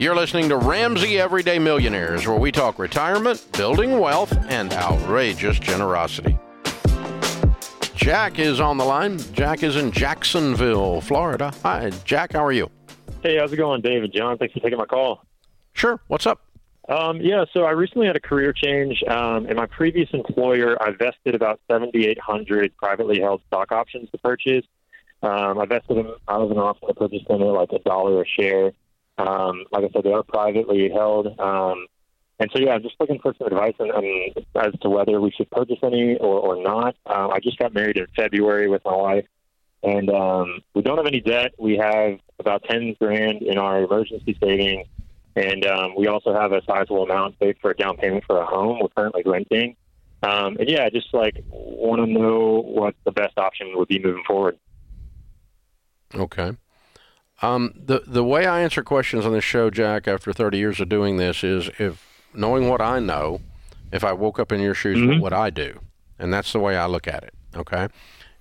You're listening to Ramsey Everyday Millionaires, where we talk retirement, building wealth, and outrageous generosity. Jack is on the line. Jack is in Jacksonville, Florida. Hi, Jack. How are you? Hey, how's it going, David? John, thanks for taking my call. Sure. What's up? Um, yeah, so I recently had a career change. Um, in my previous employer, I vested about 7,800 privately held stock options to purchase. Um, I vested them. I was an option to purchase them at like a dollar a share. Um, like I said, they are privately held. Um, and so, yeah, I'm just looking for some advice on, on, as to whether we should purchase any or, or not. Um, I just got married in February with my wife, and um, we don't have any debt. We have about 10 grand in our emergency savings, and um, we also have a sizable amount saved for a down payment for a home. We're currently renting. Um, and yeah, just like want to know what the best option would be moving forward. Okay. Um, the the way I answer questions on this show, Jack, after 30 years of doing this, is if knowing what I know, if I woke up in your shoes, Mm-hmm. what would I do? And that's the way I look at it. Okay.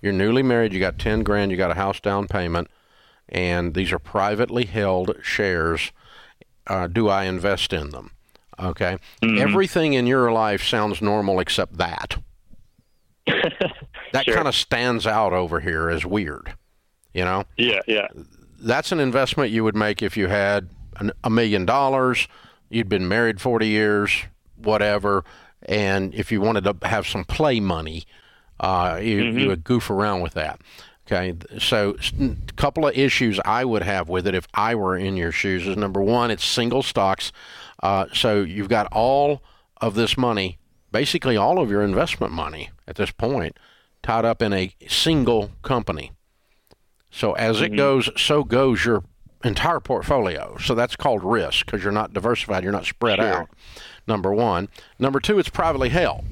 You're newly married. You got 10 grand. You got a house down payment, and these are privately held shares. Uh, do I invest in them? Okay. Mm-hmm. Everything in your life sounds normal except that. that Sure. kind of stands out over here as weird. You know? Yeah, yeah. That's an investment you would make if you had an, a million dollars, you'd been married 40 years, whatever, and if you wanted to have some play money, uh, you, you would goof around with that. Okay, so a couple of issues I would have with it if I were in your shoes is number one, it's single stocks. Uh, so you've got all of this money, basically all of your investment money at this point, tied up in a single company. So as it goes, so goes your entire portfolio. So that's called risk because you're not diversified, you're not spread Sure. out. Number one. Number two, it's privately held,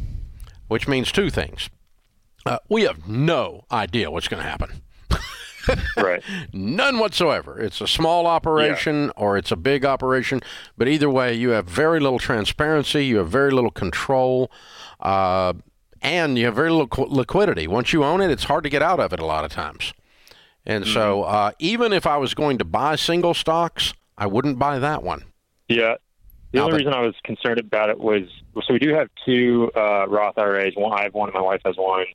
which means two things. Uh, we have no idea what's going to happen. Right. None whatsoever. It's a small operation or it's a big operation, but either way, you have very little transparency, you have very little control, uh, and you have very little liquidity. Once you own it, it's hard to get out of it a lot of times. And so, uh, even if I was going to buy single stocks, I wouldn't buy that one. Yeah. The Now, only but- reason I was concerned about it was so we do have two uh, Roth IRAs. One, I have one, and my wife has one.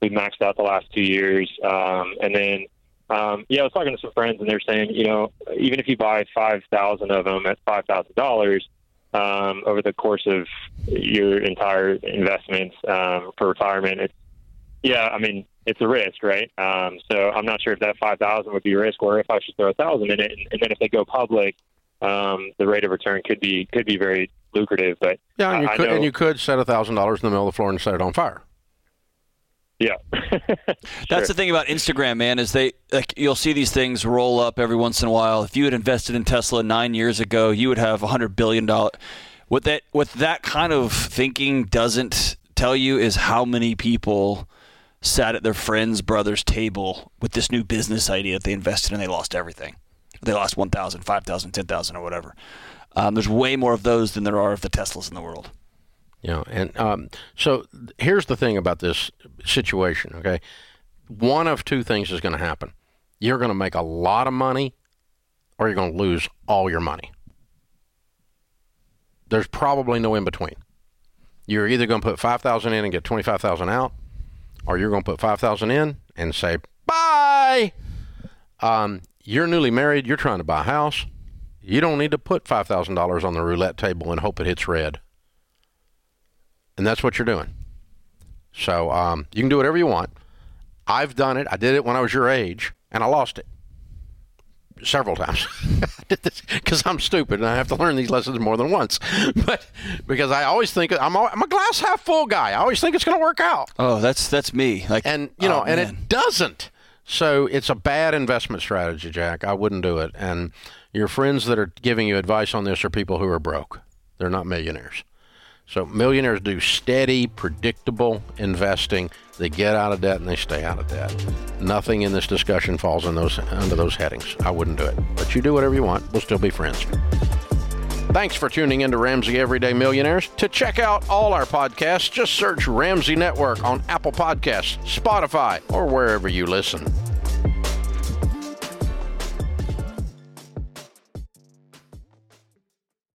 We've maxed out the last two years, um, and then um, yeah, I was talking to some friends, and they're saying, you know, even if you buy five thousand of them at five thousand dollars um, over the course of your entire investments um, for retirement, it's yeah, I mean, it's a risk, right? Um, so I'm not sure if that five thousand would be a risk, or if I should throw a thousand in it, and, and then if they go public, um, the rate of return could be could be very lucrative. But Yeah, and you I- I could, know- and you could set a thousand dollars in the middle of the floor and set it on fire. yeah, That's the thing about Instagram, man, is they like you'll see these things roll up every once in a while. If you had invested in Tesla nine years ago, you would have a hundred billion dollar. What that what that kind of thinking doesn't tell you is how many people sat at their friend's brother's table with this new business idea that they invested in. They lost everything. They lost 1,000, 5,000, 10,000 or whatever. Um, there's way more of those than there are of the Teslas in the world. Know, and um, so here's the thing about this situation. Okay, one of two things is going to happen: you're going to make a lot of money, or you're going to lose all your money. There's probably no in between. You're either going to put five thousand in and get twenty five thousand out, or you're going to put five thousand in and say bye. Um, you're newly married. You're trying to buy a house. You don't need to put five thousand dollars on the roulette table and hope it hits red and that's what you're doing. So um, you can do whatever you want. I've done it. I did it when I was your age, and I lost it several times. I did this because I'm stupid, and I have to learn these lessons more than once. But because I always think I'm, a glass half full guy. I always think it's going to work out, Oh, that's that's me. Like, and you know, oh, and it doesn't. So it's a bad investment strategy, Jack. I wouldn't do it. And your friends that are giving you advice on this are people who are broke. They're not millionaires. So millionaires do steady, predictable investing. They get out of debt and they stay out of debt. Nothing in this discussion falls in those under those headings. I wouldn't do it. But you do whatever you want. We'll still be friends. Thanks for tuning in to Ramsey Everyday Millionaires. To check out all our podcasts, just search Ramsey Network on Apple Podcasts, Spotify, or wherever you listen.